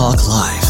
Talk Live.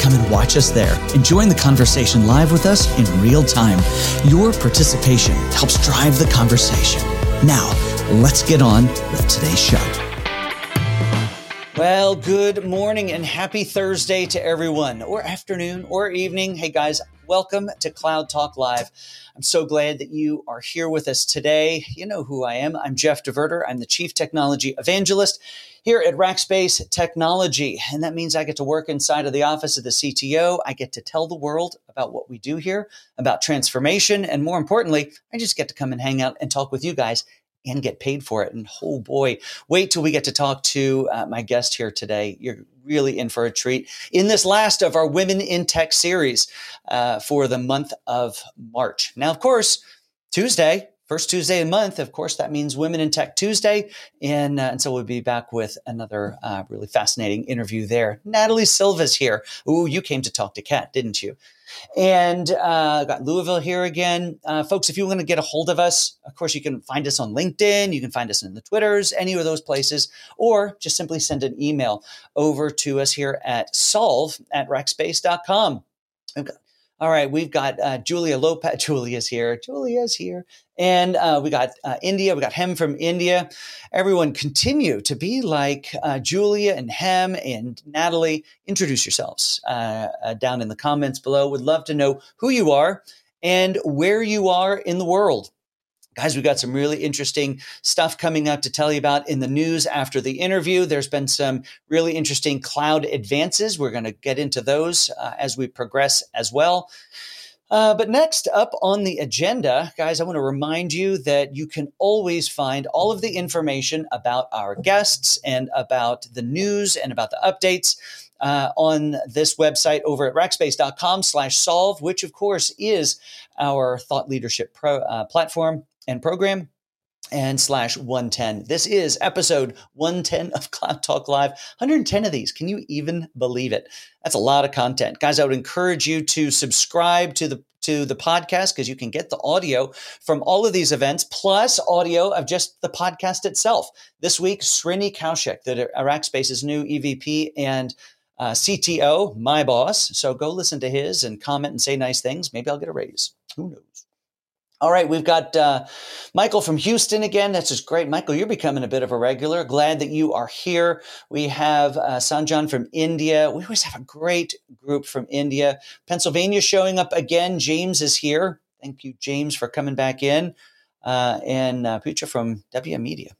come and watch us there and join the conversation live with us in real time. Your participation helps drive the conversation. Now, let's get on with today's show. Well, good morning and happy Thursday to everyone, or afternoon, or evening. Hey guys, welcome to Cloud Talk Live. I'm so glad that you are here with us today. You know who I am. I'm Jeff DeVerter. I'm the Chief Technology Evangelist here at Rackspace Technology. And that means I get to work inside of the office of the CTO. I get to tell the world about what we do here, about transformation. And more importantly, I just get to come and hang out and talk with you guys and get paid for it. And oh boy, wait till we get to talk to uh, my guest here today. You're really in for a treat in this last of our Women in Tech series uh, for the month of March. Now, of course, Tuesday, first Tuesday of the month, of course, that means Women in Tech Tuesday. And, uh, and so we'll be back with another uh, really fascinating interview there. Natalie Silva's here. Ooh, you came to talk to Kat, didn't you? And uh, got Louisville here again. Uh, folks, if you want to get a hold of us, of course, you can find us on LinkedIn. You can find us in the Twitters, any of those places, or just simply send an email over to us here at solve at rackspace.com. All right, we've got uh, Julia Lopez. Julia's here. Julia's here. And uh, we got uh, India. We got Hem from India. Everyone continue to be like uh, Julia and Hem and Natalie. Introduce yourselves uh, uh, down in the comments below. Would love to know who you are and where you are in the world. Guys, we've got some really interesting stuff coming up to tell you about in the news after the interview. There's been some really interesting cloud advances. We're going to get into those uh, as we progress as well. Uh, but next up on the agenda, guys, I want to remind you that you can always find all of the information about our guests and about the news and about the updates uh, on this website over at rackspace.com slash solve, which of course is our thought leadership pro, uh, platform and program and slash 110. This is episode 110 of Cloud Talk Live. 110 of these. Can you even believe it? That's a lot of content. Guys, I would encourage you to subscribe to the to the podcast because you can get the audio from all of these events plus audio of just the podcast itself. This week, Srini Koushik, the Rackspace's new EVP and uh, CTO, my boss. So go listen to his and comment and say nice things. Maybe I'll get a raise. Who knows? All right, we've got uh, Michael from Houston again. That's just great. Michael, you're becoming a bit of a regular. Glad that you are here. We have uh, Sanjan from India. We always have a great group from India. Pennsylvania showing up again. James is here. Thank you, James, for coming back in. Uh, and uh, Pucha from WM Media.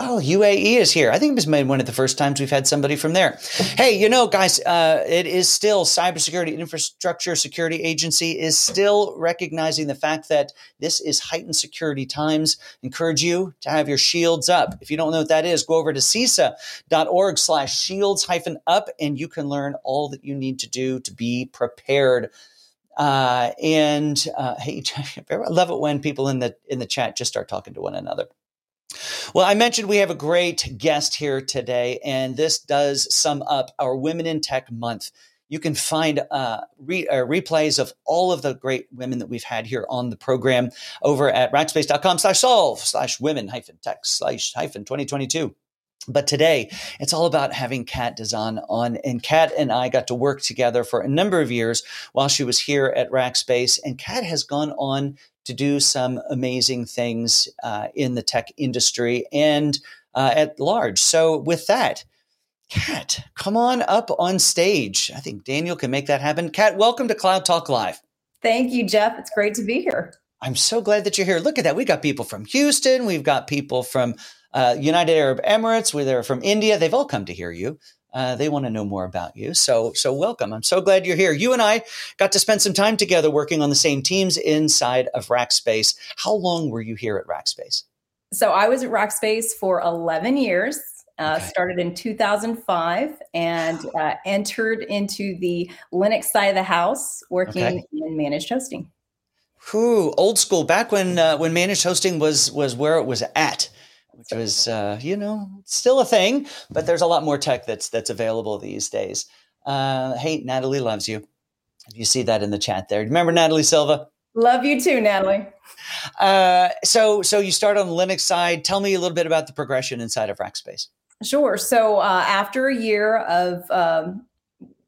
Oh, UAE is here. I think this may be one of the first times we've had somebody from there. Hey, you know, guys, uh, it is still Cybersecurity Infrastructure Security Agency is still recognizing the fact that this is heightened security times. Encourage you to have your shields up. If you don't know what that is, go over to CISA.org slash shields hyphen up and you can learn all that you need to do to be prepared. Uh, and uh, hey, I love it when people in the in the chat just start talking to one another. Well, I mentioned we have a great guest here today, and this does sum up our Women in Tech month. You can find uh, re- uh, replays of all of the great women that we've had here on the program over at rackspace.com slash solve slash women hyphen tech slash hyphen 2022. But today, it's all about having Kat Dazan on. And Kat and I got to work together for a number of years while she was here at Rackspace. And Kat has gone on to do some amazing things uh, in the tech industry and uh, at large. So, with that, Kat, come on up on stage. I think Daniel can make that happen. Kat, welcome to Cloud Talk Live. Thank you, Jeff. It's great to be here. I'm so glad that you're here. Look at that. We've got people from Houston. We've got people from uh, United Arab Emirates. We're there from India. They've all come to hear you. Uh, they want to know more about you. So, so welcome. I'm so glad you're here. You and I got to spend some time together working on the same teams inside of Rackspace. How long were you here at Rackspace? So I was at Rackspace for 11 years. Uh, okay. Started in 2005 and uh, entered into the Linux side of the house, working okay. in managed hosting. Whew, old school. Back when uh, when managed hosting was was where it was at, which was uh, you know still a thing, but there's a lot more tech that's that's available these days. Uh, hey, Natalie loves you. You see that in the chat there. Remember Natalie Silva? Love you too, Natalie. Uh, so so you start on the Linux side. Tell me a little bit about the progression inside of Rackspace. Sure. So uh, after a year of um,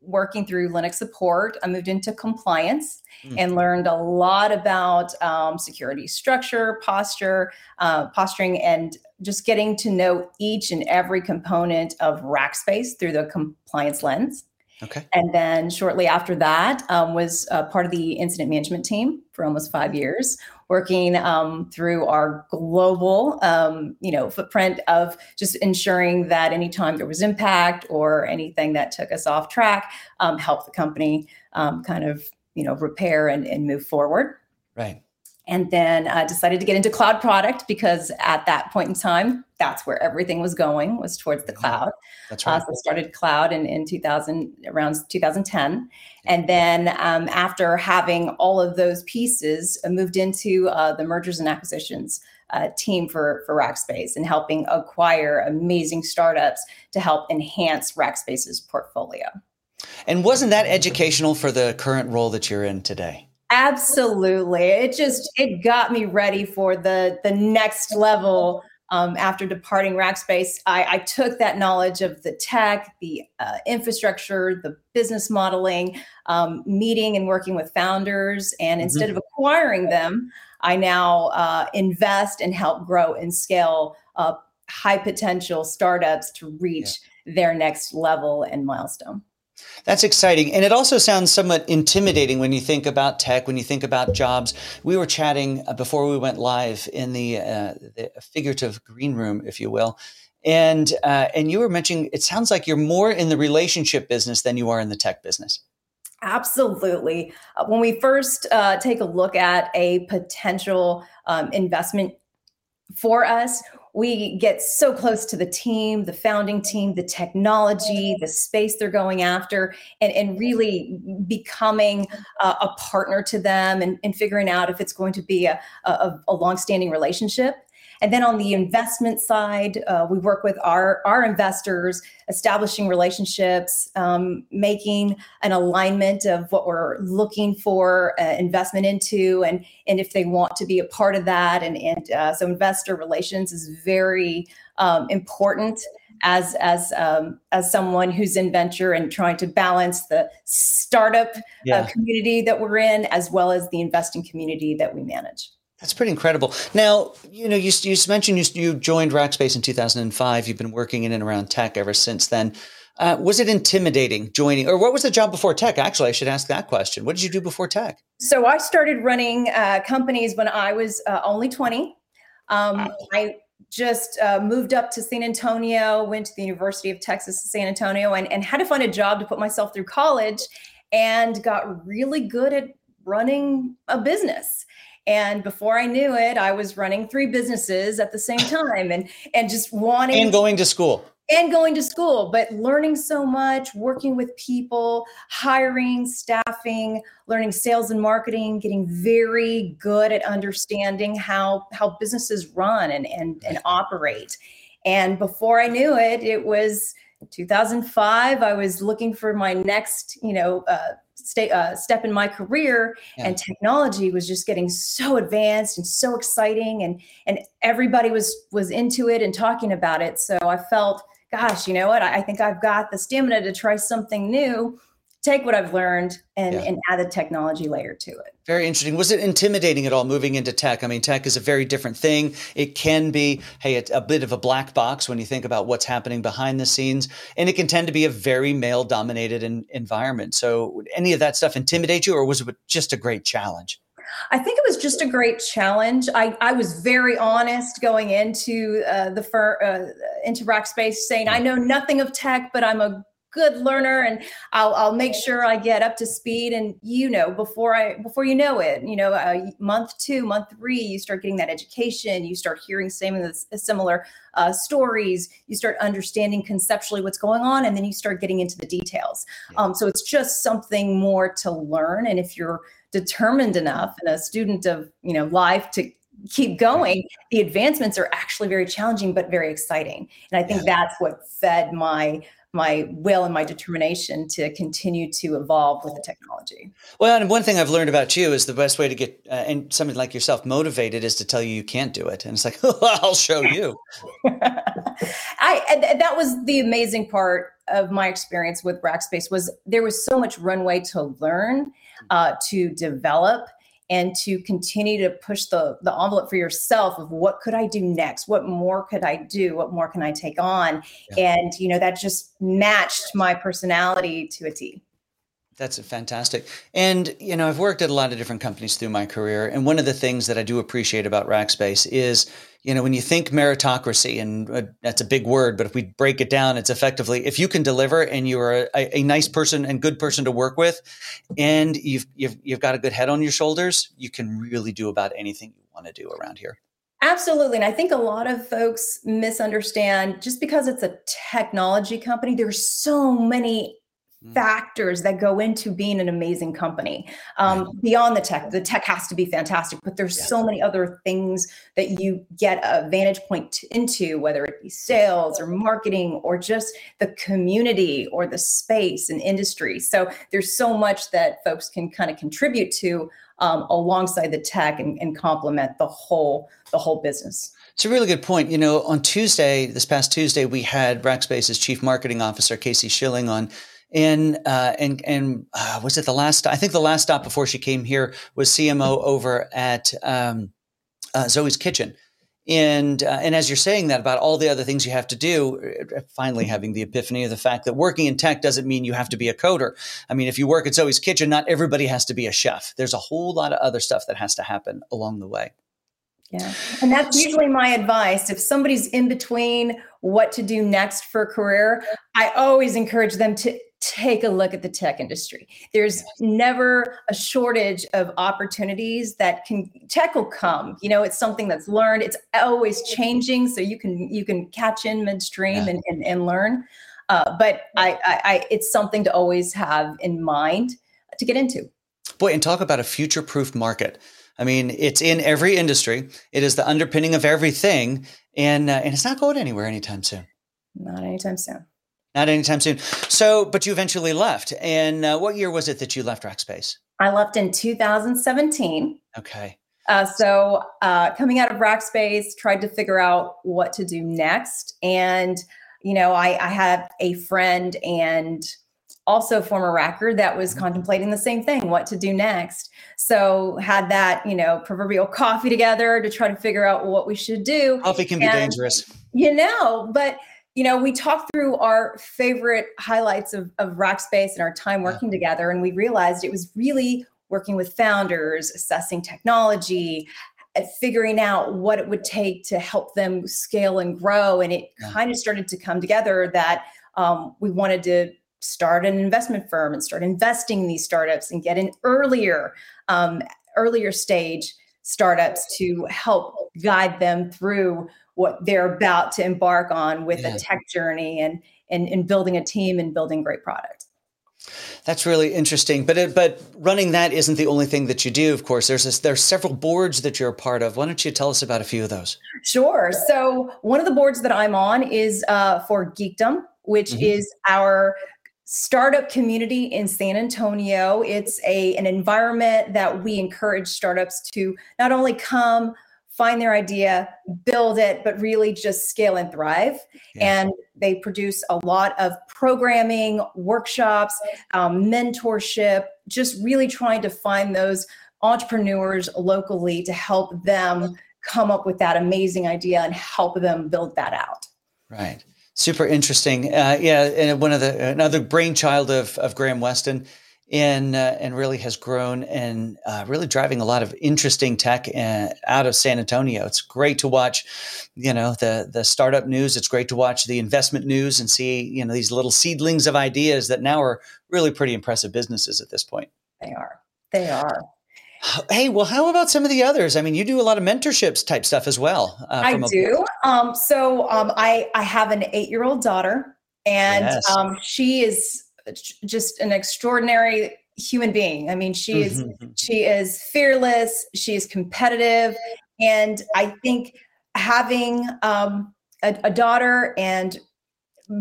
working through Linux support, I moved into compliance mm. and learned a lot about um, security structure, posture, uh, posturing, and just getting to know each and every component of Rackspace through the compliance lens. Okay. And then shortly after that, um, was uh, part of the incident management team for almost five years, working um, through our global, um, you know, footprint of just ensuring that anytime there was impact or anything that took us off track, um, help the company um, kind of, you know, repair and, and move forward. Right and then uh, decided to get into cloud product because at that point in time that's where everything was going was towards the mm-hmm. cloud. That's right. uh, so started cloud in, in 2000 around 2010 and then um, after having all of those pieces uh, moved into uh, the mergers and acquisitions uh, team for for rackspace and helping acquire amazing startups to help enhance rackspace's portfolio. And wasn't that educational for the current role that you're in today Absolutely. It just it got me ready for the the next level. Um, after departing Rackspace, I, I, took that knowledge of the tech, the uh, infrastructure, the business modeling, um, meeting and working with founders, and mm-hmm. instead of acquiring them, I now uh, invest and help grow and scale up high potential startups to reach yeah. their next level and milestone. That's exciting. And it also sounds somewhat intimidating when you think about tech, when you think about jobs. We were chatting uh, before we went live in the, uh, the figurative green room, if you will. And, uh, and you were mentioning it sounds like you're more in the relationship business than you are in the tech business. Absolutely. Uh, when we first uh, take a look at a potential um, investment for us, we get so close to the team, the founding team, the technology, the space they're going after, and, and really becoming uh, a partner to them and, and, figuring out if it's going to be a, a, a long-standing relationship. And then on the investment side, uh, we work with our, our investors, establishing relationships, um, making an alignment of what we're looking for uh, investment into, and, and if they want to be a part of that. And, and uh, so investor relations is very um, important as as um, as someone who's in venture and trying to balance the startup uh, yeah. uh, community that we're in as well as the investing community that we manage. That's pretty incredible. Now, you know, you, you mentioned you, you joined Rackspace in 2005. You've been working in and around tech ever since then. Uh, was it intimidating joining, or what was the job before tech? Actually, I should ask that question. What did you do before tech? So I started running uh, companies when I was uh, only 20. Um, wow. I just uh, moved up to San Antonio, went to the University of Texas San Antonio, and, and had to find a job to put myself through college, and got really good at running a business and before i knew it i was running three businesses at the same time and and just wanting and going to school. And going to school but learning so much working with people hiring staffing learning sales and marketing getting very good at understanding how how businesses run and and, and operate. And before i knew it it was 2005 i was looking for my next you know uh, stay, uh, step in my career yeah. and technology was just getting so advanced and so exciting and and everybody was was into it and talking about it. So i felt gosh you know what? I, I think i've got the stamina to try something new take what I've learned and, yeah. and add a technology layer to it. Very interesting. Was it intimidating at all moving into tech? I mean, tech is a very different thing. It can be, hey, it's a bit of a black box when you think about what's happening behind the scenes, and it can tend to be a very male dominated environment. So, any of that stuff intimidate you, or was it just a great challenge? I think it was just a great challenge. I, I was very honest going into uh, the fir- uh, into Rackspace, saying I know nothing of tech, but I'm a good learner and I'll, I'll make sure I get up to speed. And you know, before I, before you know it, you know, uh, month two, month three, you start getting that education, you start hearing same similar uh, stories, you start understanding conceptually what's going on, and then you start getting into the details. Um, so it's just something more to learn. And if you're determined enough and a student of, you know, life to keep going, the advancements are actually very challenging but very exciting. And I think that's what fed my my will and my determination to continue to evolve with the technology. Well, and one thing I've learned about you is the best way to get uh, and somebody like yourself motivated is to tell you you can't do it, and it's like I'll show you. I that was the amazing part of my experience with Rackspace was there was so much runway to learn, uh, to develop, and to continue to push the, the envelope for yourself of what could I do next? What more could I do? What more can I take on? Yeah. And, you know, that just matched my personality to a T. That's fantastic. And, you know, I've worked at a lot of different companies through my career. And one of the things that I do appreciate about Rackspace is, you know, when you think meritocracy, and uh, that's a big word, but if we break it down, it's effectively if you can deliver and you're a, a nice person and good person to work with, and you've, you've, you've got a good head on your shoulders, you can really do about anything you want to do around here. Absolutely. And I think a lot of folks misunderstand just because it's a technology company, there's so many. Factors that go into being an amazing company. Um, beyond the tech the tech has to be fantastic but there's so many other things that you get a vantage point into whether it be sales or marketing or just the community or the space and industry. So there's so much that folks can kind of contribute to um, alongside the tech and, and complement the whole the whole business. It's a really good point. You know, on Tuesday, this past Tuesday, we had Rackspace's chief marketing officer, Casey Shilling, on and uh, and and uh, was it the last? I think the last stop before she came here was CMO over at um, uh, Zoe's Kitchen. And uh, and as you're saying that about all the other things you have to do, uh, finally having the epiphany of the fact that working in tech doesn't mean you have to be a coder. I mean, if you work at Zoe's Kitchen, not everybody has to be a chef. There's a whole lot of other stuff that has to happen along the way. Yeah. And that's usually my advice. If somebody's in between what to do next for a career, I always encourage them to take a look at the tech industry. There's never a shortage of opportunities that can tech will come. You know, it's something that's learned. It's always changing, so you can you can catch in midstream yeah. and, and, and learn. Uh, but I, I, I, it's something to always have in mind to get into. Boy, and talk about a future-proof market. I mean, it's in every industry. It is the underpinning of everything, and uh, and it's not going anywhere anytime soon. Not anytime soon. Not anytime soon. So, but you eventually left. And uh, what year was it that you left Rackspace? I left in 2017. Okay. Uh, so, uh, coming out of Rackspace, tried to figure out what to do next. And, you know, I, I had a friend and also former racker that was mm-hmm. contemplating the same thing what to do next so had that you know proverbial coffee together to try to figure out what we should do coffee can be dangerous you know but you know, we talked through our favorite highlights of, of Rackspace and our time working together, and we realized it was really working with founders, assessing technology, figuring out what it would take to help them scale and grow. And it yeah. kind of started to come together that um, we wanted to start an investment firm and start investing in these startups and get in earlier, um, earlier stage startups to help guide them through what they're about to embark on with yeah. a tech journey and, and and building a team and building great products. That's really interesting, but it, but running that isn't the only thing that you do. Of course, there's this, there's several boards that you're a part of. Why don't you tell us about a few of those? Sure. So one of the boards that I'm on is uh, for Geekdom, which mm-hmm. is our startup community in San Antonio. It's a an environment that we encourage startups to not only come find their idea, build it, but really just scale and thrive. Yeah. And they produce a lot of programming, workshops, um, mentorship, just really trying to find those entrepreneurs locally to help them come up with that amazing idea and help them build that out. Right. Super interesting. Uh, yeah, and one of the another brainchild of of Graham Weston and uh, and really has grown and uh, really driving a lot of interesting tech uh, out of San Antonio. It's great to watch, you know, the the startup news. It's great to watch the investment news and see you know these little seedlings of ideas that now are really pretty impressive businesses at this point. They are. They are. Hey, well, how about some of the others? I mean, you do a lot of mentorships type stuff as well. Uh, I do. Um, so um, I I have an eight year old daughter, and yes. um, she is just an extraordinary human being. I mean, she is mm-hmm. she is fearless. She is competitive, and I think having um, a, a daughter and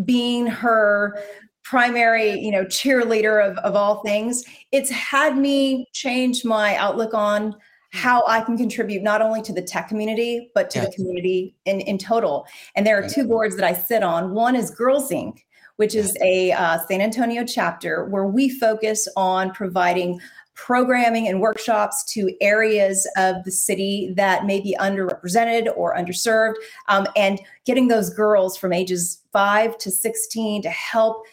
being her primary you know cheerleader of, of all things it's had me change my outlook on how I can contribute not only to the tech community, but to yeah. the community in, in total. And there are two boards that I sit on. One is Girls Inc., which is a uh, San Antonio chapter where we focus on providing programming and workshops to areas of the city that may be underrepresented or underserved, um, and getting those girls from ages 5 to 16 to help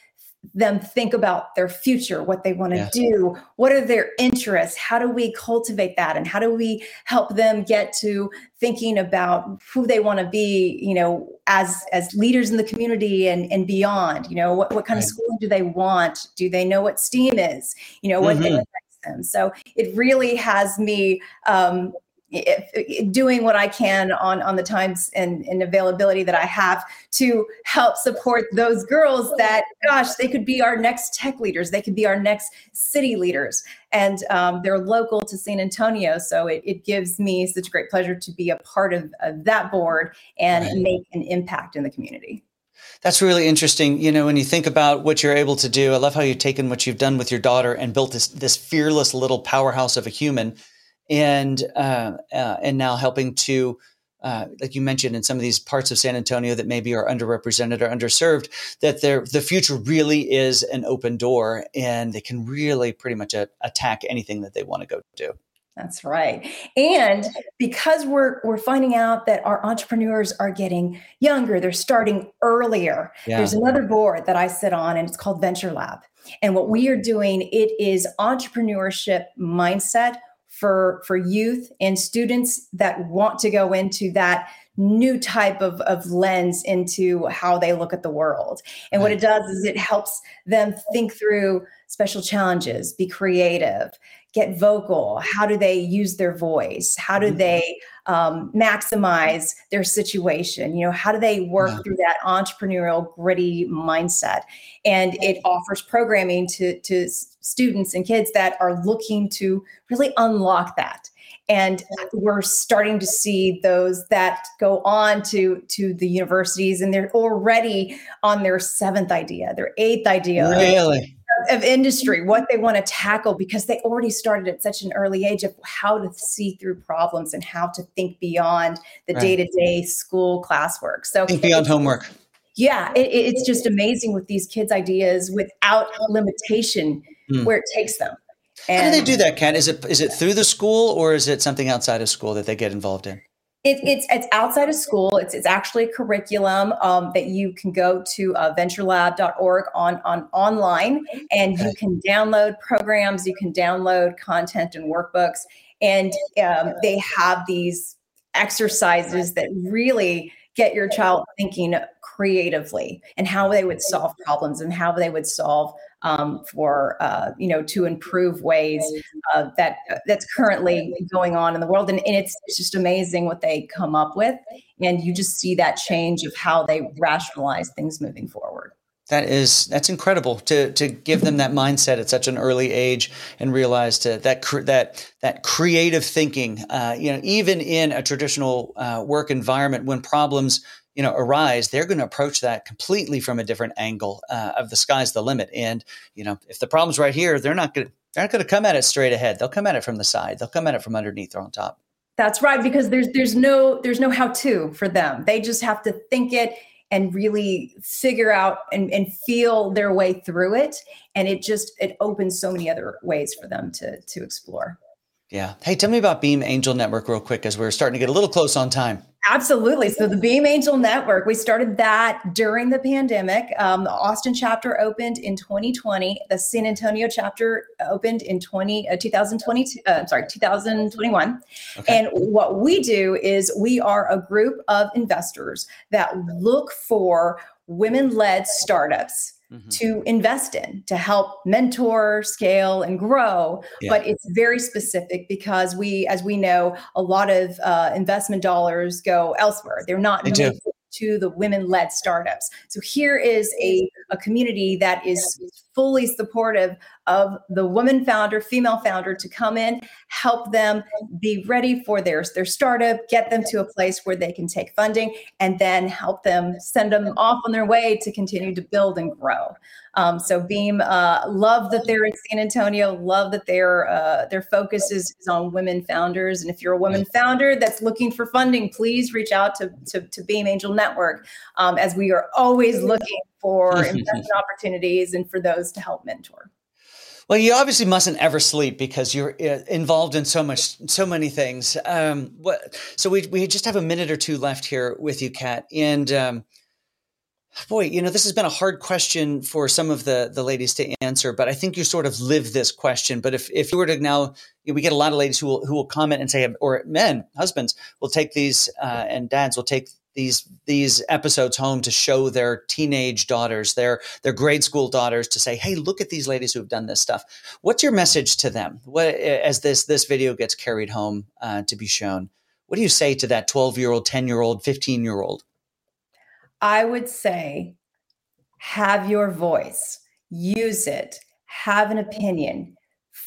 them think about their future, what they want to yeah. do, what are their interests, how do we cultivate that, and how do we help them get to thinking about who they want to be, you know, as as leaders in the community and and beyond. You know, what what kind right. of schooling do they want? Do they know what STEAM is? You know, what mm-hmm. them. So it really has me um, doing what I can on on the times and, and, availability that I have to help support those girls that gosh they could be our next tech leaders they could be our next city leaders and um, they're local to San Antonio so it, it, gives me such a great pleasure to be a part of, of that board and right. make an impact in the community. That's really interesting. You know, when you think about what you're able to do, I love how you've taken what you've done with your daughter and built this this fearless little powerhouse of a human and uh, uh, and now helping to uh, like you mentioned in some of these parts of San Antonio that maybe are underrepresented or underserved, that the future really is an open door, and they can really pretty much a- attack anything that they want to go do. That's right. And because we're we're finding out that our entrepreneurs are getting younger, they're starting earlier. Yeah. There's another board that I sit on and it's called Venture Lab. And what we are doing it is entrepreneurship mindset for for youth and students that want to go into that new type of, of lens into how they look at the world. And what it does is it helps them think through special challenges, be creative, get vocal. How do they use their voice? How do mm-hmm. they um, maximize their situation? You know, how do they work yeah. through that entrepreneurial, gritty mindset? And it offers programming to, to students and kids that are looking to really unlock that and we're starting to see those that go on to to the universities and they're already on their seventh idea their eighth idea really? Of, of industry what they want to tackle because they already started at such an early age of how to see through problems and how to think beyond the day-to-day school classwork so think beyond homework yeah it, it's just amazing with these kids ideas without limitation mm. where it takes them and How do they do that, Ken? Is it is it through the school or is it something outside of school that they get involved in? It, it's it's outside of school. It's it's actually a curriculum um, that you can go to uh, venturelab.org on on online, and you can download programs. You can download content and workbooks, and um, they have these exercises that really get your child thinking creatively and how they would solve problems and how they would solve um, for uh, you know to improve ways uh, that that's currently going on in the world. And, and it's, it's just amazing what they come up with. And you just see that change of how they rationalize things moving forward that is that's incredible to to give them that mindset at such an early age and realize to that that that creative thinking uh, you know even in a traditional uh, work environment when problems you know arise they're going to approach that completely from a different angle uh, of the sky's the limit. And you know if the problem's right here they're not going to they're not going to come at it straight ahead. They'll come at it from the side. They'll come at it from underneath or on top. That's right because there's there's no there's no how to for them. They just have to think it and really figure out and, and feel their way through it. And it just it opens so many other ways for them to to explore. Yeah. Hey tell me about beam angel network real quick as we're starting to get a little close on time Absolutely. So the Beam Angel Network, we started that during the pandemic. Um, the Austin chapter opened in 2020. The San Antonio chapter opened in 20 uh, 2022. Uh, sorry, 2021. Okay. And what we do is we are a group of investors that look for women-led startups Mm-hmm. to invest in to help mentor scale and grow yeah. but it's very specific because we as we know a lot of uh, investment dollars go elsewhere they're not they to the women led startups. So here is a, a community that is fully supportive of the woman founder, female founder to come in, help them be ready for their, their startup, get them to a place where they can take funding, and then help them send them off on their way to continue to build and grow. Um, so Beam, uh, love that they're in San Antonio. Love that their uh, their focus is, is, on women founders. And if you're a woman founder that's looking for funding, please reach out to to, to Beam Angel Network, um, as we are always looking for investment opportunities and for those to help mentor. Well, you obviously mustn't ever sleep because you're uh, involved in so much, so many things. Um, what? So we we just have a minute or two left here with you, Kat, and um, boy, you know, this has been a hard question for some of the the ladies to answer, but I think you sort of live this question. But if if you were to now, we get a lot of ladies who will who will comment and say, or men, husbands will take these, uh, and dads will take these these episodes home to show their teenage daughters, their their grade school daughters, to say, "Hey, look at these ladies who have done this stuff." What's your message to them? What as this this video gets carried home uh, to be shown? What do you say to that twelve year old, ten year old, fifteen year old? I would say have your voice, use it, have an opinion,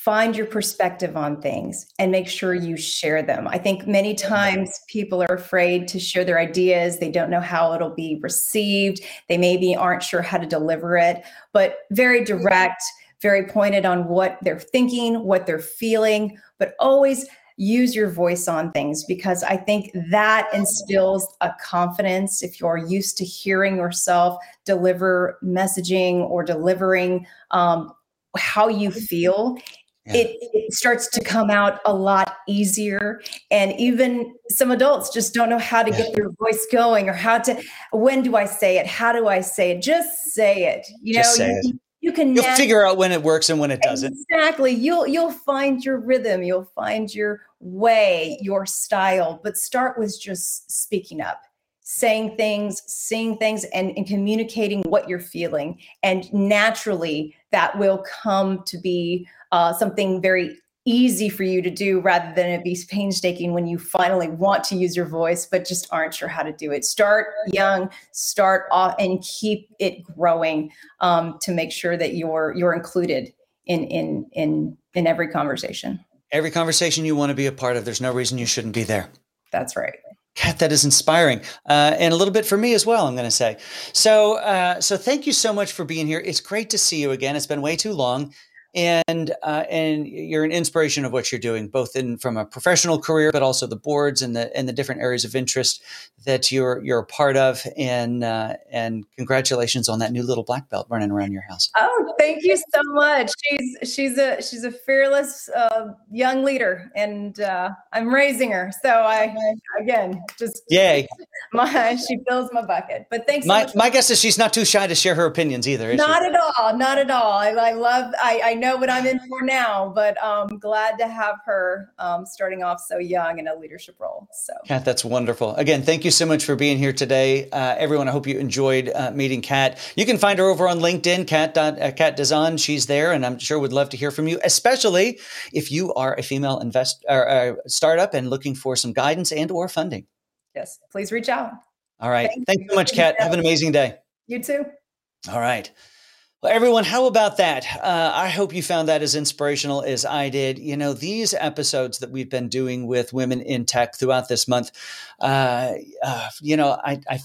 find your perspective on things, and make sure you share them. I think many times people are afraid to share their ideas. They don't know how it'll be received. They maybe aren't sure how to deliver it, but very direct, very pointed on what they're thinking, what they're feeling, but always use your voice on things because I think that instills a confidence if you're used to hearing yourself deliver messaging or delivering um, how you feel. Yeah. It, it, starts to come out a lot easier. And even some adults just don't know how to get their voice going or how to, when do I say it? How do I say it? Just say it. You just know, you, you can you'll figure out when it works and when it doesn't exactly you'll you'll find your rhythm you'll find your way your style but start with just speaking up saying things seeing things and, and communicating what you're feeling and naturally that will come to be uh, something very easy for you to do rather than it be painstaking when you finally want to use your voice but just aren't sure how to do it start young start off and keep it growing um, to make sure that you're you're included in in in in every conversation every conversation you want to be a part of there's no reason you shouldn't be there that's right Kat, that is inspiring, uh, and a little bit for me as well. I'm going to say so. Uh, so, thank you so much for being here. It's great to see you again. It's been way too long and uh, and you're an inspiration of what you're doing, both in from a professional career, but also the boards and the and the different areas of interest that you're you're a part of. And uh, and congratulations on that new little black belt running around your house. Oh, thank you so much. She's she's a she's a fearless uh, young leader, and uh, I'm raising her. So I again just yay. My she fills my bucket. But thanks. So my my guess is she's not too shy to share her opinions either. not she? at all. Not at all. I, I love. I, I know what I'm in for now, but um, glad to have her um, starting off so young in a leadership role. So, Kat, that's wonderful. Again, thank you so much for being here today, uh, everyone. I hope you enjoyed uh, meeting Kat. You can find her over on LinkedIn, Kat uh, Kat Dazan. She's there, and I'm sure would love to hear from you, especially if you are a female invest or uh, startup and looking for some guidance and or funding. Yes, please reach out. All right. Thank Thanks you so much, Kat. Have an amazing day. You too. All right. Well, everyone, how about that? Uh, I hope you found that as inspirational as I did. You know, these episodes that we've been doing with women in tech throughout this month, uh, uh, you know, I, I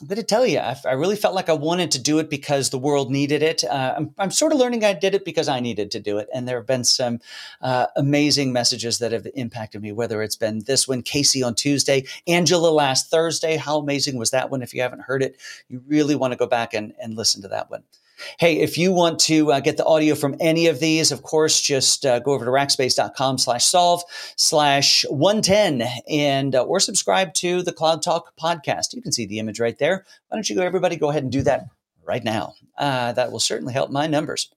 I'm going to tell you, I, I, really felt like I wanted to do it because the world needed it. Uh, I'm, I'm, sort of learning I did it because I needed to do it. And there have been some uh, amazing messages that have impacted me, whether it's been this one, Casey on Tuesday, Angela last Thursday. How amazing was that one? If you haven't heard it, you really want to go back and, and listen to that one. Hey, if you want to uh, get the audio from any of these, of course, just uh, go over to rackspace.com slash solve slash 110 and uh, or subscribe to the Cloud Talk podcast. You can see the image right there. Why don't you go, everybody, go ahead and do that right now. Uh, that will certainly help my numbers.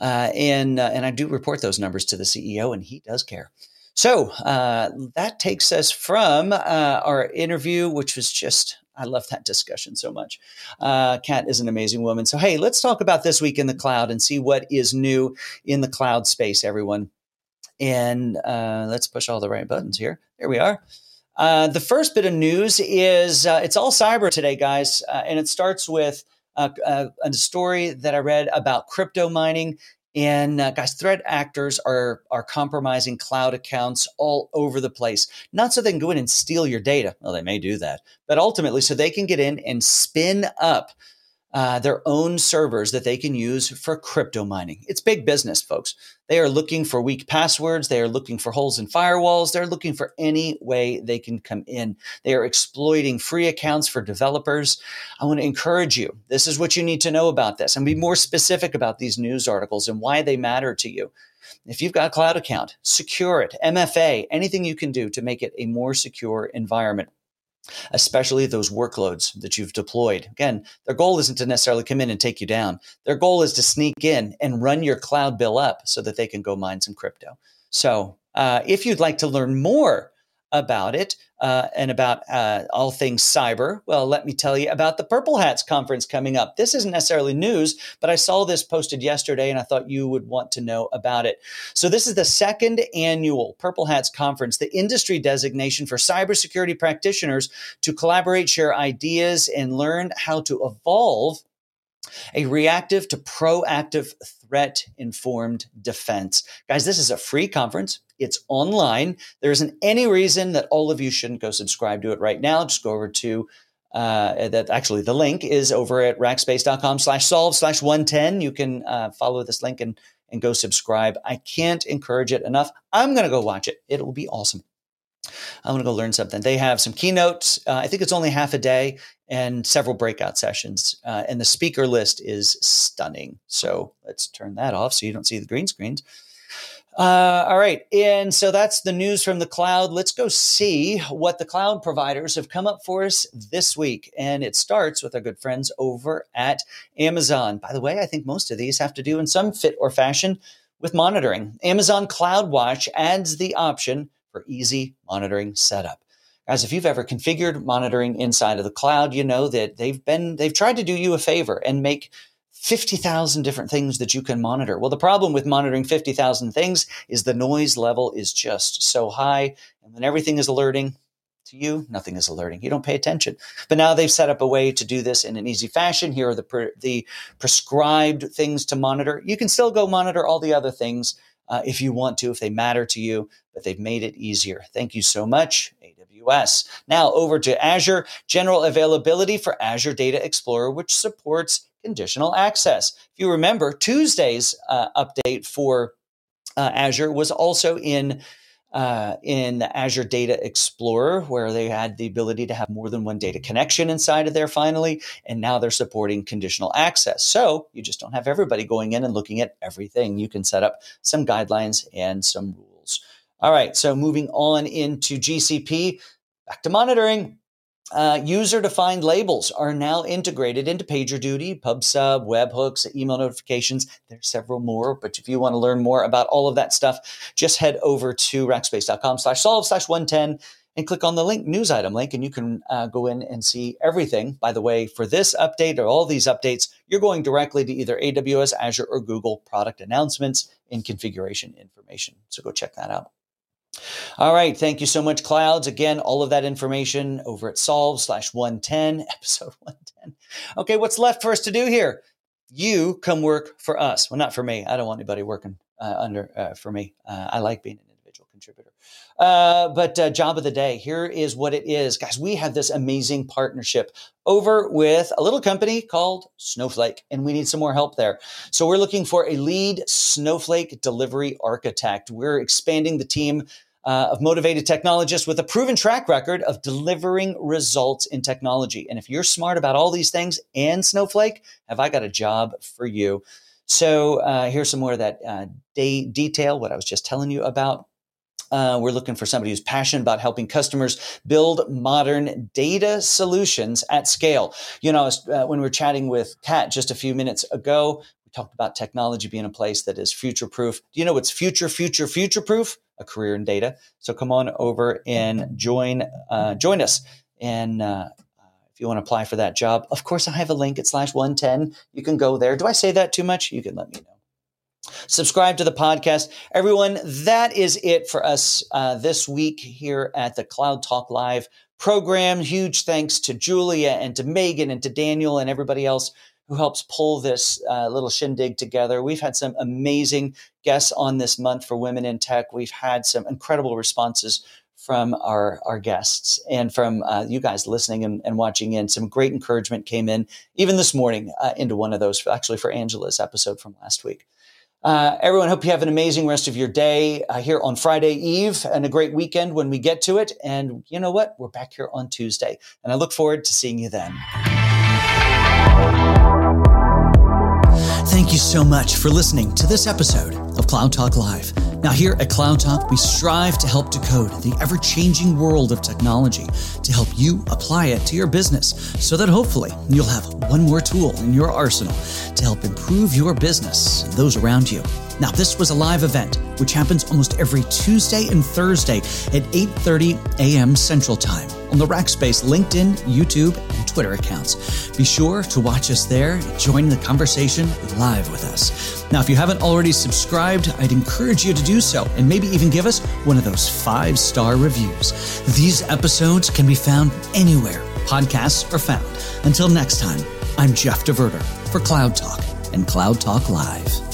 Uh, and, uh, and I do report those numbers to the CEO, and he does care. So that takes us from our interview, which was just, I love that discussion so much. Uh, Kat is an amazing woman. So, hey, let's talk about this week in the cloud and see what is new in the cloud space, everyone. And uh, let's push all the right buttons here. There we are. Uh, the first bit of news is uh, it's all cyber today, guys. and it starts with a story that I read about crypto mining and uh, guys, threat actors are are compromising cloud accounts all over the place. Not so they can go in and steal your data. Well, they may do that, but ultimately, so they can get in and spin up uh, their own servers that they can use for crypto mining. It's big business, folks. They are looking for weak passwords. They are looking for holes in firewalls. They're looking for any way they can come in. They are exploiting free accounts for developers. I want to encourage you. This is what you need to know about this and be more specific about these news articles and why they matter to you. If you've got a cloud account, secure it, MFA, anything you can do to make it a more secure environment especially those workloads that you've deployed. Again, their goal isn't to necessarily come in and take you down. Their goal is to sneak in and run your cloud bill up so that they can go mine some crypto. So, uh, if you'd like to learn more about it uh, and about uh, all things cyber, well, let me tell you about the Purple Hats conference coming up. This isn't necessarily news, but I saw this posted yesterday and I thought you would want to know about it. So, this is the second annual Purple Hats conference, the industry designation for cybersecurity practitioners to collaborate, share ideas, and learn how to evolve a reactive to proactive threat informed defense. Guys, this is a free conference. It's online. There isn't any reason that all of you shouldn't go subscribe to it right now. Just go over to uh, that actually the link is over at rackspace.com slash solve slash 110. You can uh, follow this link and, and go subscribe. I can't encourage it enough. I'm going to go watch it. It'll be awesome. I'm going to go learn something. They have some keynotes. Uh, I think it's only half a day and several breakout sessions. Uh, and the speaker list is stunning. So let's turn that off so you don't see the green screens. Uh, all right. And so that's the news from the cloud. Let's go see what the cloud providers have come up for us this week. And it starts with our good friends over at Amazon. By the way, I think most of these have to do in some fit or fashion with monitoring. Amazon CloudWatch adds the option for easy monitoring setup. Guys, if you've ever configured monitoring inside of the cloud, you know that they've been they've tried to do you a favor and make 50,000 different things that you can monitor. Well, the problem with monitoring 50,000 things is the noise level is just so high. And when everything is alerting to you, nothing is alerting. You don't pay attention. But now they've set up a way to do this in an easy fashion. Here are the, pre- the prescribed things to monitor. You can still go monitor all the other things uh, if you want to, if they matter to you, but they've made it easier. Thank you so much, AWS. Now over to Azure, general availability for Azure Data Explorer, which supports conditional access. If you remember, Tuesday's uh, update for uh, Azure was also in uh, in the Azure Data Explorer, where they had the ability to have more than one data connection inside of there finally, and now they're supporting conditional access. So you just don't have everybody going in and looking at everything. You can set up some guidelines and some rules. All right, so moving on into GCP, back to monitoring. Uh, user-defined labels are now integrated into PagerDuty, PubSub, webhooks, email notifications. There's several more, but if you want to learn more about all of that stuff, just head over to rackspace.com slash solve slash 110 and click on the link news item link and you can uh, go in and see everything. By the way, for this update or all these updates, you're going directly to either AWS, Azure, or Google product announcements and configuration information. So go check that out. All right. Thank you so much, Clouds. Again, all of that information over at solve slash 110, episode 110. Okay, what's left for us to do here? You come work for us. Well, not for me. I don't want anybody working uh, under uh, for me. Uh, I like being an individual contributor. Uh, but uh, job of the day here is what it is, guys. We have this amazing partnership over with a little company called Snowflake, and we need some more help there. So we're looking for a lead Snowflake delivery architect. We're expanding the team uh, of motivated technologists with a proven track record of delivering results in technology. And if you're smart about all these things and Snowflake, have I got a job for you? So uh, here's some more of that uh, day detail, what I was just telling you about. Uh, we're looking for somebody who's passionate about helping customers build modern data solutions at scale. You know, uh, when we were chatting with Kat just a few minutes ago, talked about technology being a place that is future proof. Do you know what's future, future, future proof? A career in data. So come on over and join uh, join us. And uh, if you want to apply for that job, of course, I have a link at slash 110. You can go there. Do I say that too much? You can let me know subscribe to the podcast. Everyone, that is it for us uh, this week here at the Cloud Talk Live program. Huge thanks to Julia and to Megan and to Daniel and everybody else who helps pull this uh, little shindig together. We've had some amazing guests on this month for Women in Tech. We've had some incredible responses from our, our guests and from uh, you guys listening and, and, watching in. Some great encouragement came in even this morning uh, into one of those, actually for Angela's episode from last week. Uh, everyone, hope you have an amazing rest of your day uh, here on Friday Eve and a great weekend when we get to it. And you know what? We're back here on Tuesday. And I look forward to seeing you then. Thank you so much for listening to this episode of Cloud Talk Live. Now, here at Cloud Talk, we strive to help decode the ever changing world of technology to help you apply it to your business so that hopefully you'll have one more tool in your arsenal to help improve your business and those around you. Now, this was a live event which happens almost every Tuesday and Thursday at 8:30 a.m. Central Time on the Rackspace LinkedIn, YouTube, Twitter accounts. Be sure to watch us there and join the conversation live with us. Now, if you haven't already subscribed, I'd encourage you to do so and maybe even give us one of those five-star reviews. These episodes can be found anywhere podcasts are found. Until next time, I'm Jeff DeVerter for Cloud Talk and Cloud Talk Live.